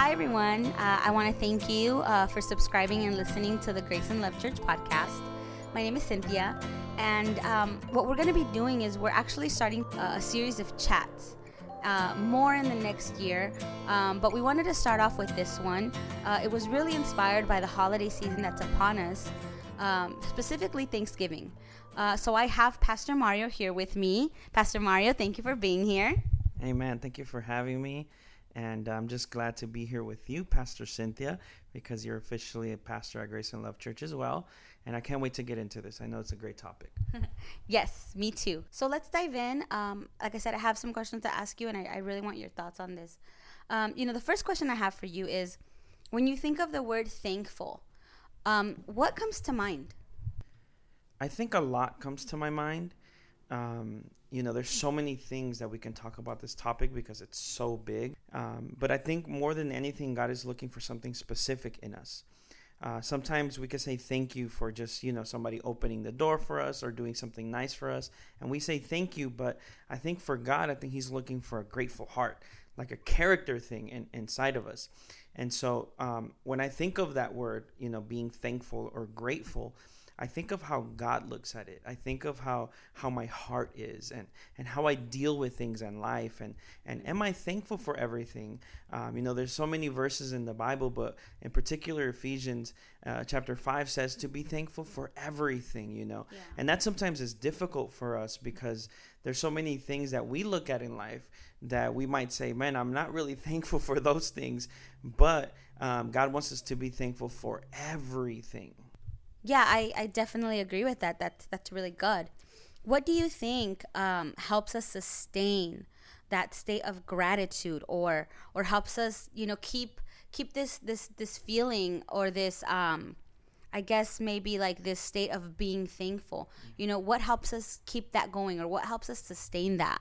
Hi, everyone. Uh, I want to thank you uh, for subscribing and listening to the Grace and Love Church podcast. My name is Cynthia, and um, what we're going to be doing is we're actually starting a, series of chats. Uh, more in the next year, um, but we wanted to start off with this one. Uh, it was really inspired by the holiday season that's upon us, um, specifically Thanksgiving. Uh, so I have Pastor Mario here with me. Pastor Mario, thank you for being here. Amen. Thank you for having me. And I'm just glad to be here with you, Pastor Cynthia, because you're officially a pastor at Grace and Love Church as well. And I can't wait to get into this. I know it's a great topic. yes, me too. So let's dive in. Um, like I said, I have some questions to ask you, and I, I really want your thoughts on this. Um, you know, the first question I have for you is when you think of the word thankful, um, what comes to mind? I think a lot comes to my mind. Um, you know, there's so many things that we can talk about this topic because it's so big. Um, but I think more than anything, God is looking for something specific in us. Uh, sometimes we can say thank you for just you know somebody opening the door for us or doing something nice for us, and we say thank you. But I think for God, I think He's looking for a grateful heart, like a character thing in, inside of us. And so um, when I think of that word, you know, being thankful or grateful, I think of how God looks at it. I think of how how my heart is and and how I deal with things in life and and am I thankful for everything? Um, you know, there's so many verses in the Bible, but in particular Ephesians uh, chapter five says to be thankful for everything. You know, yeah. and that sometimes is difficult for us because there's so many things that we look at in life that we might say, man, I'm not really thankful for those things, but um, God wants us to be thankful for everything. Yeah, I, I definitely agree with that. That's that's really good. What do you think um, helps us sustain that state of gratitude, or or helps us, you know, keep keep this this this feeling or this um, I guess maybe like this state of being thankful. You know, what helps us keep that going, or what helps us sustain that?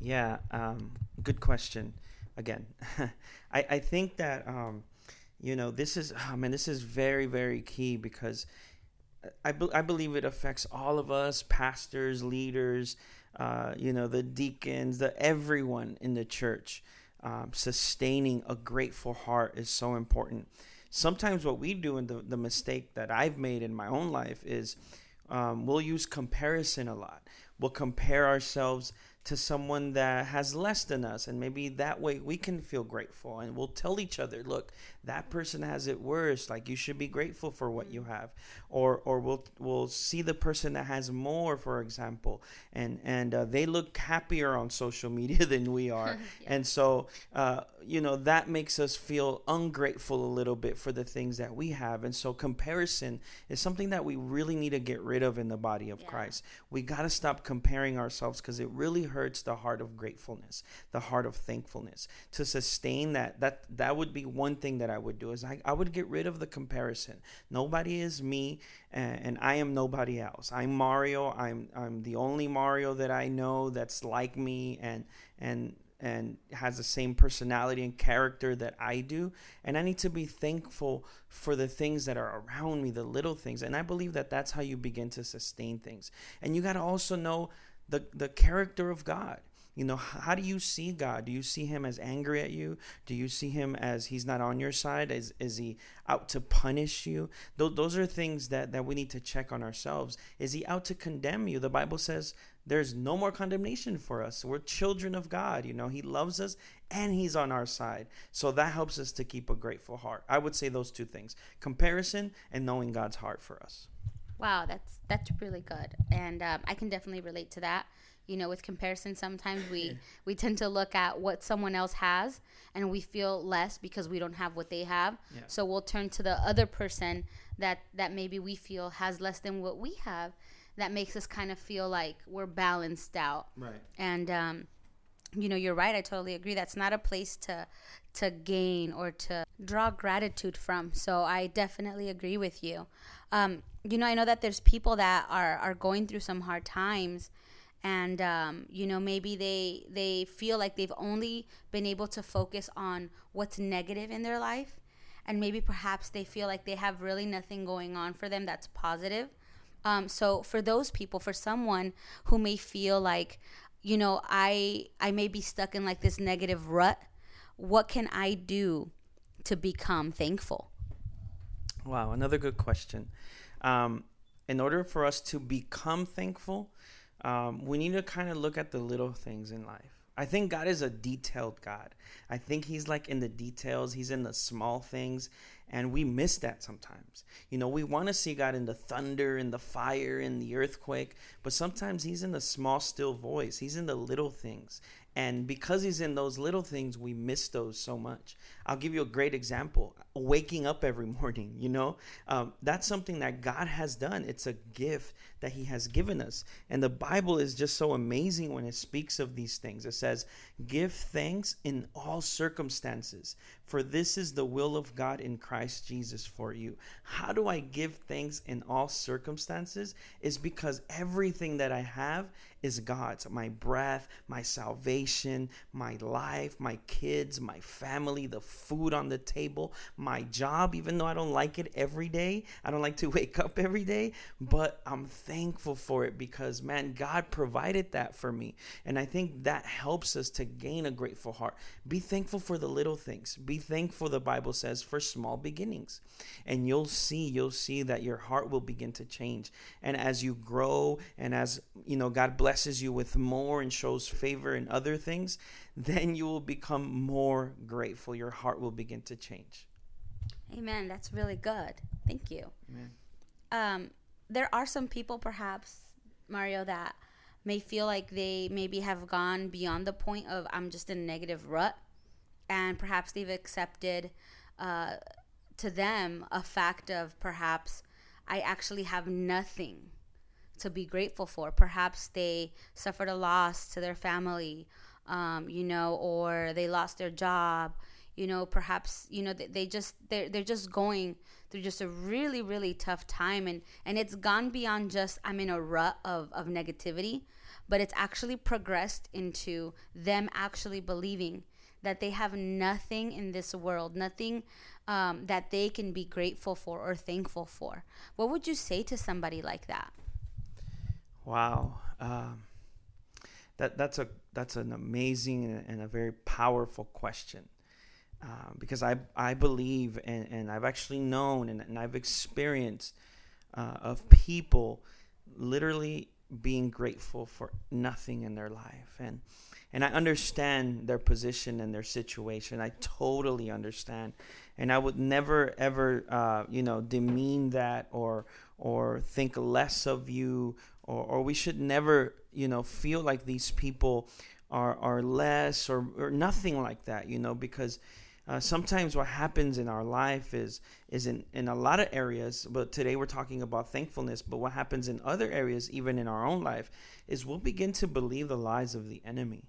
Yeah, um, good question. Again, I I think that. Um, you know this is oh man this is very very key because I, be, I believe it affects all of us pastors leaders uh, you know the deacons the everyone in the church. Um, sustaining a grateful heart is so important. Sometimes what we do and the, the mistake that i've made in my own life is um, we'll use comparison a lot. We'll compare ourselves to someone that has less than us and maybe that way we can feel grateful and we'll tell each other look that person has it worse like you should be grateful for what you have. Or or we'll we'll see the person that has more for example and and uh, they look happier on social media than we are. Yeah. and so uh, you know that makes us feel ungrateful a little bit for the things that we have. And so comparison is something that we really need to get rid of in the body of yeah. Christ. We got to stop comparing ourselves because it really hurts the heart of gratefulness, the heart of thankfulness. To sustain that, that that would be one thing that I would do is I, I would get rid of the comparison. Nobody is me and, and I am nobody else. I'm Mario. I'm I'm the only Mario that I know that's like me and and and has the same personality and character that I do. And I need to be thankful for the things that are around me, the little things. And I believe that that's how you begin to sustain things. And you got to also know the the character of God. You know, how do you see God? Do you see him as angry at you? Do you see him as he's not on your side? Is, is he out to punish you? Th- those are things that, that we need to check on ourselves. Is he out to condemn you? The Bible says there's no more condemnation for us. We're children of God. You know, he loves us and he's on our side. So that helps us to keep a grateful heart. I would say those two things comparison and knowing God's heart for us. Wow, that's that's really good, and um, I can definitely relate to that. You know, with comparison, sometimes we we tend to look at what someone else has, and we feel less because we don't have what they have. Yeah. So we'll turn to the other person that that maybe we feel has less than what we have. That makes us kind of feel like we're balanced out. Right. And um, you know, you're right. I totally agree. That's not a place to to gain or to draw gratitude from. So I definitely agree with you. Um, you know, I know that there's people that are are going through some hard times, and um, you know, maybe they they feel like they've only been able to focus on what's negative in their life, and maybe perhaps they feel like they have really nothing going on for them that's positive. Um, so for those people, for someone who may feel like, you know, I I may be stuck in like this negative rut, what can I do to become thankful? Wow, another good question. Um, in order for us to become thankful, um, we need to kind of look at the little things in life. I think God is a detailed God. I think He's like in the details, He's in the small things, and we miss that sometimes. You know, we want to see God in the thunder, in the fire, in the earthquake, but sometimes He's in the small, still voice. He's in the little things. And because he's in those little things, we miss those so much. I'll give you a great example. Waking up every morning, you know, um, that's something that God has done. It's a gift that he has given us. And the Bible is just so amazing when it speaks of these things. It says, Give thanks in all circumstances, for this is the will of God in Christ Jesus for you. How do I give thanks in all circumstances? Is because everything that I have is God's. My breath, my salvation, my life, my kids, my family, the food on the table, my job, even though I don't like it every day. I don't like to wake up every day, but I'm thankful for it because, man, God provided that for me. And I think that helps us to gain a grateful heart. Be thankful for the little things. Be thankful, the Bible says, for small beginnings. And you'll see, you'll see that your heart will begin to change. And as you grow and as, you know, God blesses you with more and shows favor in other things, then you will become more grateful. Your heart will begin to change. Amen. That's really good. Thank you. Amen. Um, there are some people, perhaps, Mario, that may feel like they maybe have gone beyond the point of I'm just in a negative rut, and perhaps they've accepted uh, to them a fact of perhaps I actually have nothing to be grateful for. Perhaps they suffered a loss to their family, um, you know, or they lost their job, you know, perhaps, you know, they, they just, they're, they're just going through just a really, really tough time. And, and it's gone beyond just, I'm in a rut of, of negativity, but it's actually progressed into them actually believing that they have nothing in this world, nothing um, that they can be grateful for or thankful for. What would you say to somebody like that? Wow, um, that that's a that's an amazing and a very powerful question. Uh, because I I believe and, and I've actually known and, and I've experienced uh, of people literally being grateful for nothing in their life and and I understand their position and their situation. I totally understand, and I would never ever uh, you know demean that or or think less of you or, or we should never, you know, feel like these people are, are less or, or nothing like that, you know, because uh, sometimes what happens in our life is is in, in a lot of areas but today we're talking about thankfulness but what happens in other areas even in our own life is we'll begin to believe the lies of the enemy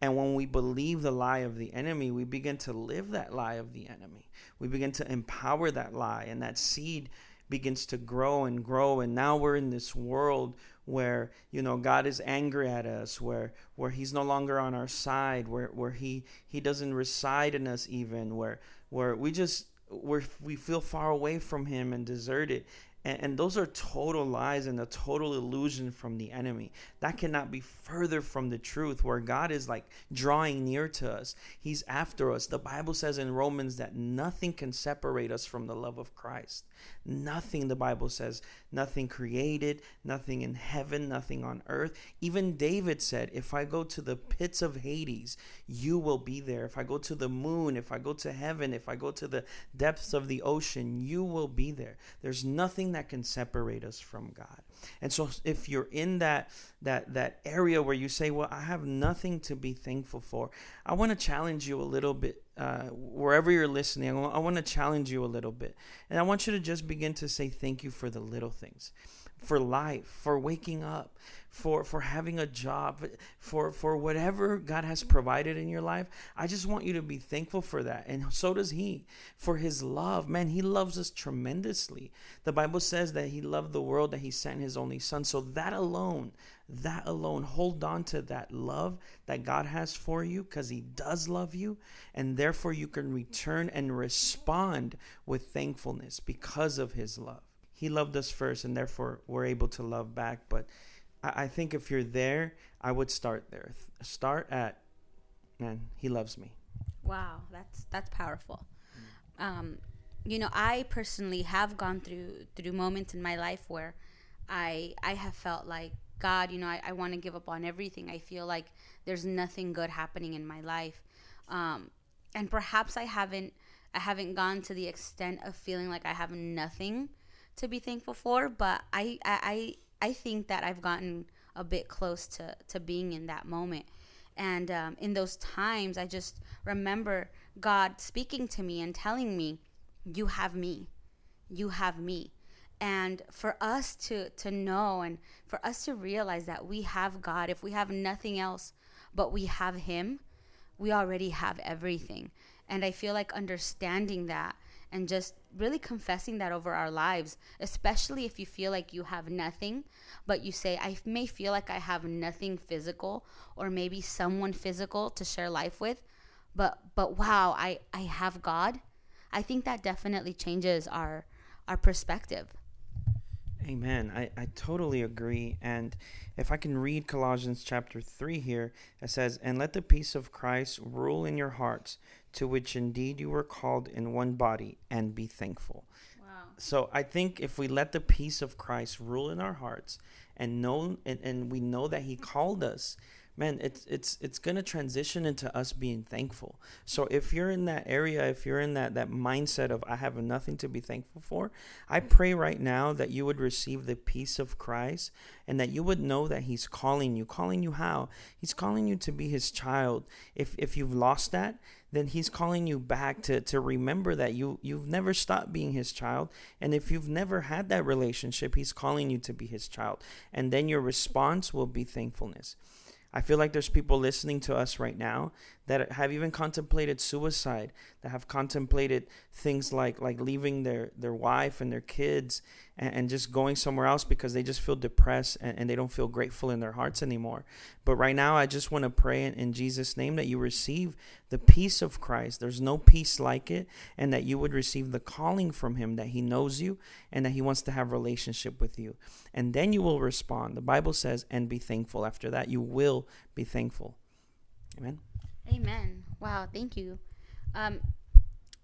and when we believe the lie of the enemy we begin to live that lie of the enemy. We begin to empower that lie and that seed begins to grow and grow. And now we're in this world where you know God is angry at us where where he's no longer on our side where where he he doesn't reside in us even where where we just where we feel far away from him and deserted and, and those are total lies and a total illusion from the enemy. That cannot be further from the truth where God is like drawing near to us. He's after us. The Bible says in Romans that nothing can separate us from the love of Christ. Nothing, the Bible says, nothing created, nothing in heaven, nothing on earth. Even David said, If I go to the pits of Hades, you will be there. If I go to the moon, if I go to heaven, if I go to the depths of the ocean, you will be there. There's nothing that can separate us from God. And so if you're in that that that area where you say, "Well, I have nothing to be thankful for," I want to challenge you a little bit. Uh, wherever you're listening, I want to challenge you a little bit, and I want you to just begin to say thank you for the little things for life, for waking up, for for having a job, for for whatever God has provided in your life. I just want you to be thankful for that. And so does he for his love. Man, he loves us tremendously. The Bible says that he loved the world that he sent his only son. So that alone, that alone, hold on to that love that God has for you because he does love you and therefore you can return and respond with thankfulness because of his love he loved us first and therefore we're able to love back. But I, I, think if you're there i would start there. Start at man he loves me. Wow that's that's powerful. Um, you know, I personally have gone through through moments in my life where I I have felt like God, you know, I, I want to give up on everything. I feel like there's nothing good happening in my life, um, and perhaps I haven't I haven't gone to the extent of feeling like I have nothing to be thankful for. But I I I think that I've gotten a bit close to to being in that moment, and um, in those times, I just remember God speaking to me and telling me you have me. You have me. And for us to to know and for us to realize that we have God if we have nothing else but we have him we already have everything. And i feel like understanding that and just really confessing that over our lives especially if you feel like you have nothing but you say i may feel like i have nothing physical or maybe someone physical to share life with but but wow i i have god I think that definitely changes our our perspective. Amen. I, I totally agree. And if I can read Colossians chapter 3 here, it says, And let the peace of Christ rule in your hearts, to which indeed you were called in one body, and be thankful. Wow. So I think if we let the peace of Christ rule in our hearts and know and, and we know that He called us man it's it's it's going to transition into us being thankful so if you're in that area if you're in that that mindset of i have nothing to be thankful for i pray right now that you would receive the peace of christ and that you would know that he's calling you calling you how he's calling you to be his child if if you've lost that then he's calling you back to to remember that you you've never stopped being his child. And if you've never had that relationship he's calling you to be his child. And then your response will be thankfulness. I feel like there's people listening to us right now that have even contemplated suicide, that have contemplated things like like leaving their their wife and their kids and, and just going somewhere else because they just feel depressed and, and, they don't feel grateful in their hearts anymore. But right now, I just want to pray in, in Jesus' name that you receive the peace of Christ. There's no peace like it, and that you would receive the calling from Him that He knows you and that He wants to have relationship with you. And then you will respond. The Bible says, and be thankful. After that, you will be thankful. Amen. Amen. Wow, thank you. Um,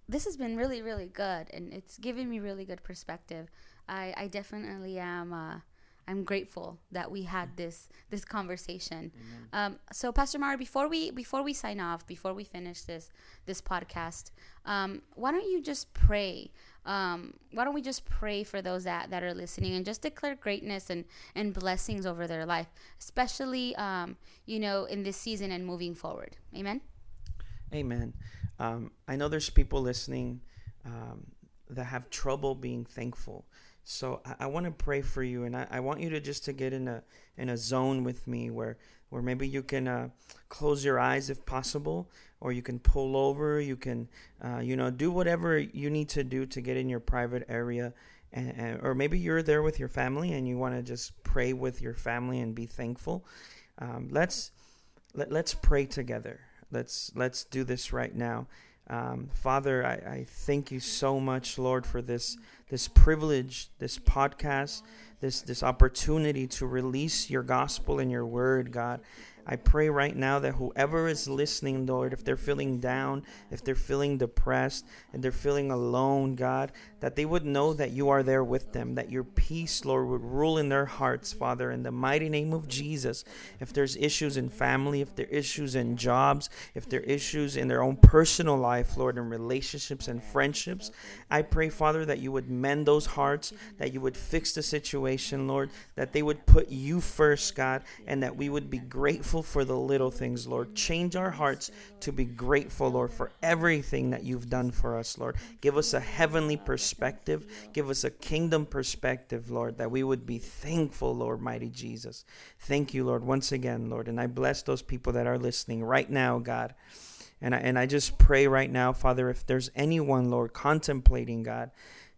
this has been really, really good, and it's given me really good perspective. I, I definitely am. Uh, I'm grateful that we had this this conversation. Um, so, Pastor Mario, before we before we sign off, before we finish this this podcast, um, why don't you just pray? Um, why don't we just pray for those that, that are listening and just declare greatness and, and blessings over their life, especially um, you know in this season and moving forward. Amen. Amen. Um, I know there's people listening um, that have trouble being thankful. So I, I want to pray for you, and I, I want you to just to get in a in a zone with me where where maybe you can uh, close your eyes if possible, or you can pull over. You can uh, you know do whatever you need to do to get in your private area. And, and, or maybe you're there with your family and you want to just pray with your family and be thankful. Um, let's let, let's pray together. Let's let's do this right now. Um, Father, I, I thank you so much, Lord, for this this privilege, this podcast, this this opportunity to release your gospel and your word, God. I pray right now that whoever is listening, Lord, if they're feeling down, if they're feeling depressed, and they're feeling alone, God, that they would know that you are there with them, that your peace, Lord, would rule in their hearts, Father, in the mighty name of Jesus. If there's issues in family, if there are issues in jobs, if there are issues in their own personal life, Lord, in relationships and friendships, I pray, Father, that you would mend those hearts, that you would fix the situation, Lord, that they would put you first, God, and that we would be grateful for the little things, Lord. Change our hearts to be grateful, Lord, for everything that you've done for us, Lord. Give us a heavenly perspective. Give us a kingdom perspective, Lord, that we would be thankful, Lord, mighty Jesus. Thank you, Lord, once again, Lord. And I bless those people that are listening right now, God. And I, and I just pray right now, Father, if there's anyone, Lord, contemplating, God,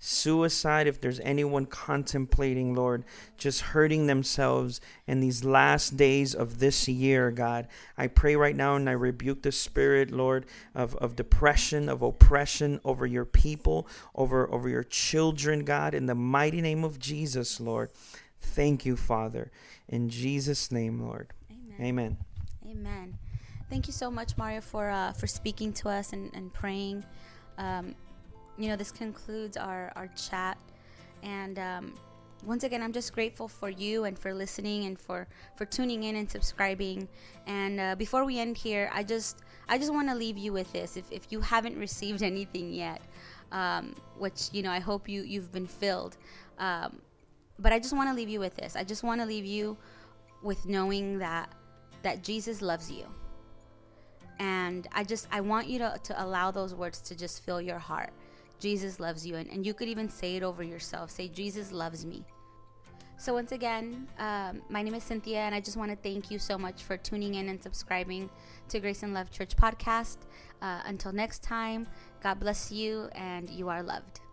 suicide, if there's anyone contemplating, Lord, just hurting themselves in these last days of this year, God, I pray right now and I rebuke the spirit, Lord, of, of depression, of oppression over your people, over, over your children, God, in the mighty name of Jesus, Lord. Thank you, Father. In Jesus' name, Lord. Amen. Amen. Amen. Thank you so much, Mario, for uh, for speaking to us and, and praying. Um, you know, this concludes our, our chat. And um, once again, I'm just grateful for you and for listening and for, for tuning in and subscribing. And uh, before we end here, I just I just want to leave you with this. If, if you haven't received anything yet, um, which you know I hope you you've been filled, um, but I just want to leave you with this. I just want to leave you with knowing that that Jesus loves you. And I just I want you to, to allow those words to just fill your heart. Jesus loves you. And, and you could even say it over yourself. Say, Jesus loves me. So, once again, um, my name is Cynthia, and I just want to thank you so much for tuning in and subscribing to Grace and Love Church podcast. Uh, until next time, God bless you, and you are loved.